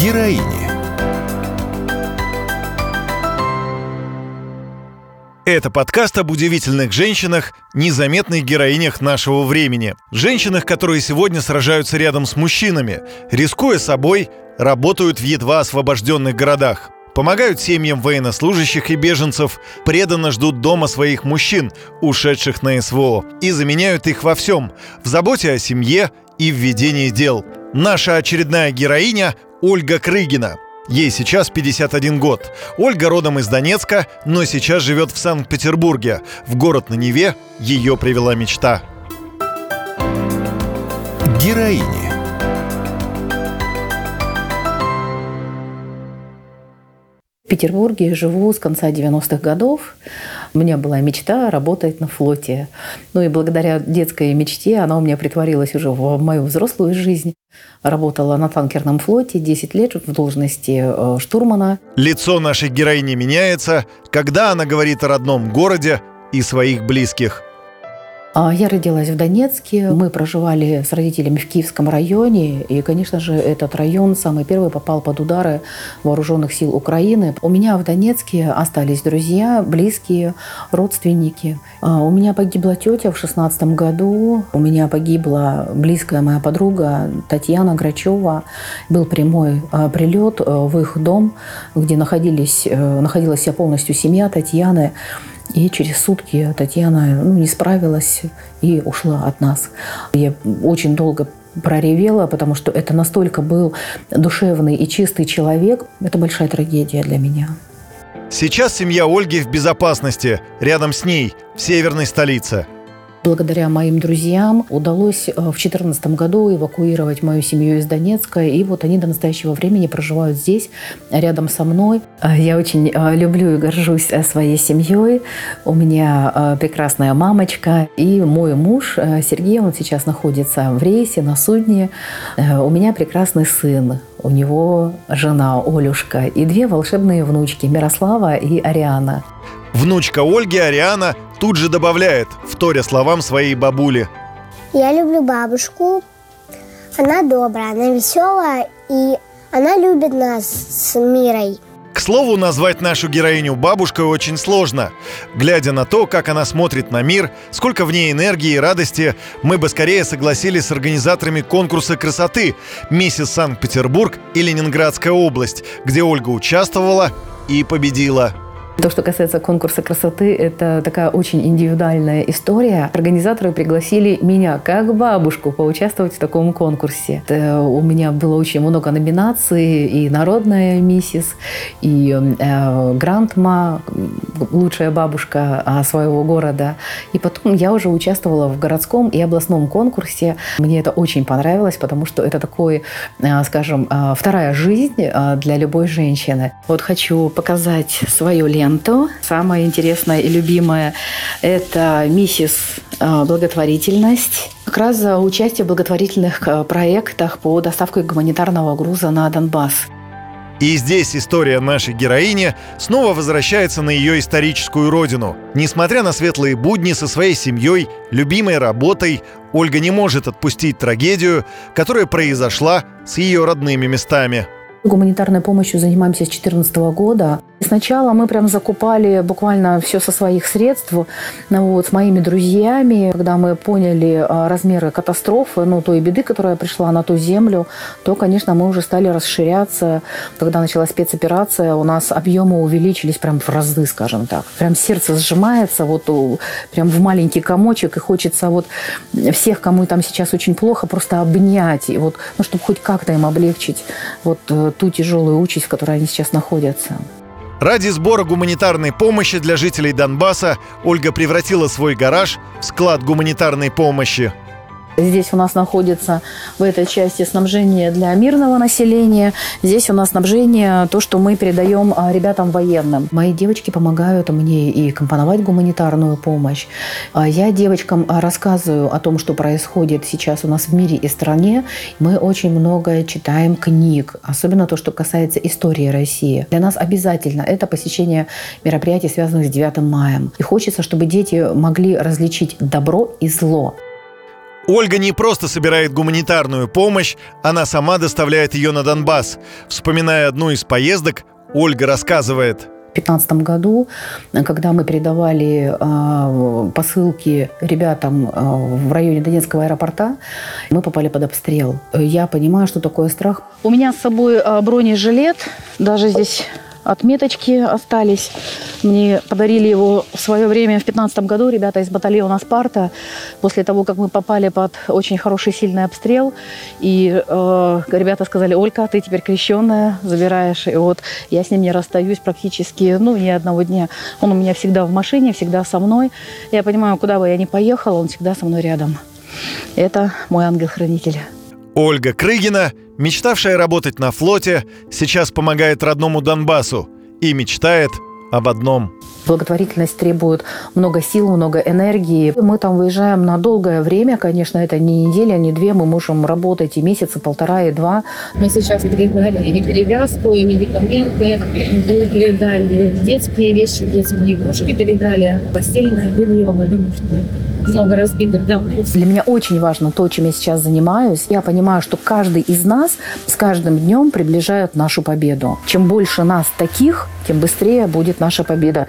Героини. Это подкаст об удивительных женщинах, незаметных героинях нашего времени. Женщинах, которые сегодня сражаются рядом с мужчинами, рискуя собой, работают в едва освобожденных городах. Помогают семьям военнослужащих и беженцев, преданно ждут дома своих мужчин, ушедших на СВО, и заменяют их во всем – в заботе о семье и в ведении дел. Наша очередная героиня – Ольга Крыгина – Ей сейчас 51 год. Ольга родом из Донецка, но сейчас живет в Санкт-Петербурге. В город на Неве ее привела мечта. Героини. В Петербурге живу с конца 90-х годов. У меня была мечта работать на флоте. Ну и благодаря детской мечте она у меня притворилась уже в мою взрослую жизнь. Работала на танкерном флоте 10 лет в должности э, штурмана. Лицо нашей героини меняется, когда она говорит о родном городе и своих близких. А, я родилась в Донецке. Мы проживали с родителями в Киевском районе. И, конечно же, этот район самый первый попал под удары вооруженных сил Украины. У меня в Донецке остались друзья, близкие, родственники. А, у меня погибла тетя в шестнадцатом году. У меня погибла близкая моя подруга Татьяна Грачева. Был прямой а, прилет в их дом, где находились, э, находилась вся полностью семья Татьяны. И через сутки Татьяна ну, не справилась и ушла от нас. Я очень долго проревела, потому что это настолько был душевный и чистый человек. Это большая трагедия для меня. Сейчас семья Ольги в безопасности, рядом с ней, в северной столице – Благодаря моим друзьям удалось э, в 2014 году эвакуировать мою семью из Донецка, и вот они до настоящего времени проживают здесь, рядом со мной. Э, я очень э, люблю и горжусь своей семьей. У меня прекрасная мамочка и мой муж Сергей, он сейчас находится в рейсе на судне. У меня прекрасный сын, у него жена Олюшка и две волшебные внучки Мирослава и Ариана. Внучка Ольги, Ариана, тут же добавляет, вторя словам своей бабули. Я люблю бабушку. Она добрая, она веселая, и она любит нас с Мирой. К слову, назвать нашу героиню бабушкой очень сложно. Глядя на то, как она смотрит на мир, сколько в ней энергии и радости, мы бы скорее согласились с организаторами конкурса красоты «Миссис Санкт-Петербург» и «Ленинградская область», где Ольга участвовала и победила. То, что касается конкурса красоты, это такая очень индивидуальная история. Организаторы пригласили меня, как бабушку, поучаствовать в таком конкурсе. Это у меня было очень много номинаций, и «Народная миссис», и э, «Грандма», лучшая бабушка а, своего города. И потом я уже участвовала в городском и областном конкурсе. Мне это очень понравилось, потому что это такой, э, скажем, э, вторая жизнь для любой женщины. Вот хочу показать свою ленту. Самое интересное и любимое – это «Миссис благотворительность». Как раз за участие в благотворительных проектах по доставке гуманитарного груза на Донбасс. И здесь история нашей героини снова возвращается на ее историческую родину. Несмотря на светлые будни со своей семьей, любимой работой, Ольга не может отпустить трагедию, которая произошла с ее родными местами. Гуманитарной помощью занимаемся с 2014 года. Сначала мы прям закупали буквально все со своих средств, ну, вот, с моими друзьями. Когда мы поняли а, размеры катастрофы, ну, той беды, которая пришла на ту землю, то, конечно, мы уже стали расширяться. Когда началась спецоперация, у нас объемы увеличились прям в разы, скажем так. Прям сердце сжимается вот прям в маленький комочек, и хочется вот всех, кому там сейчас очень плохо, просто обнять, и вот, ну, чтобы хоть как-то им облегчить вот э, ту тяжелую участь, в которой они сейчас находятся. Ради сбора гуманитарной помощи для жителей Донбасса Ольга превратила свой гараж в склад гуманитарной помощи – Здесь у нас находится в этой части снабжение для мирного населения. Здесь у нас снабжение, то, что мы передаем а, ребятам военным. Мои девочки помогают мне и компоновать гуманитарную помощь. А я девочкам а, рассказываю о том, что происходит сейчас у нас в мире и стране. Мы очень много читаем книг, особенно то, что касается истории России. Для нас обязательно это посещение мероприятий, связанных с 9 мая. И хочется, чтобы дети могли различить добро и зло. Ольга не просто собирает гуманитарную помощь, она сама доставляет ее на Донбасс. Вспоминая одну из поездок, Ольга рассказывает. В 2015 году, когда мы передавали э, посылки ребятам э, в районе Донецкого аэропорта, мы попали под обстрел. Я понимаю, что такое страх. У меня с собой э, бронежилет, даже здесь отметочки остались. Мне подарили его в свое время, в 2015 году, ребята из батальона «Спарта», после того, как мы попали под очень хороший, сильный обстрел. И э, ребята сказали, Олька, ты теперь крещенная, забираешь. И вот я с ним не расстаюсь практически, ну, ни одного дня. Он у меня всегда в машине, всегда со мной. Я понимаю, куда бы я ни поехала, он всегда со мной рядом. Это мой ангел-хранитель. Ольга Крыгина, мечтавшая работать на флоте, сейчас помогает родному Донбассу и мечтает об одном. Благотворительность требует много сил, много энергии. Мы там выезжаем на долгое время, конечно, это не неделя, не две, мы можем работать и месяца, полтора, и два. Мы сейчас передали и перевязку, и медикаменты, передали детские вещи, детские игрушки, передали постельное белье, что много разбитых домов. Для меня очень важно то, чем я сейчас занимаюсь. Я понимаю, что каждый из нас с каждым днем приближает нашу победу. Чем больше нас таких, тем быстрее будет наша победа.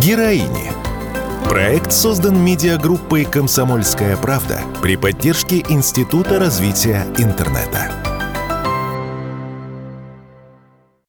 Героини. Проект создан медиагруппой «Комсомольская правда» при поддержке Института развития интернета.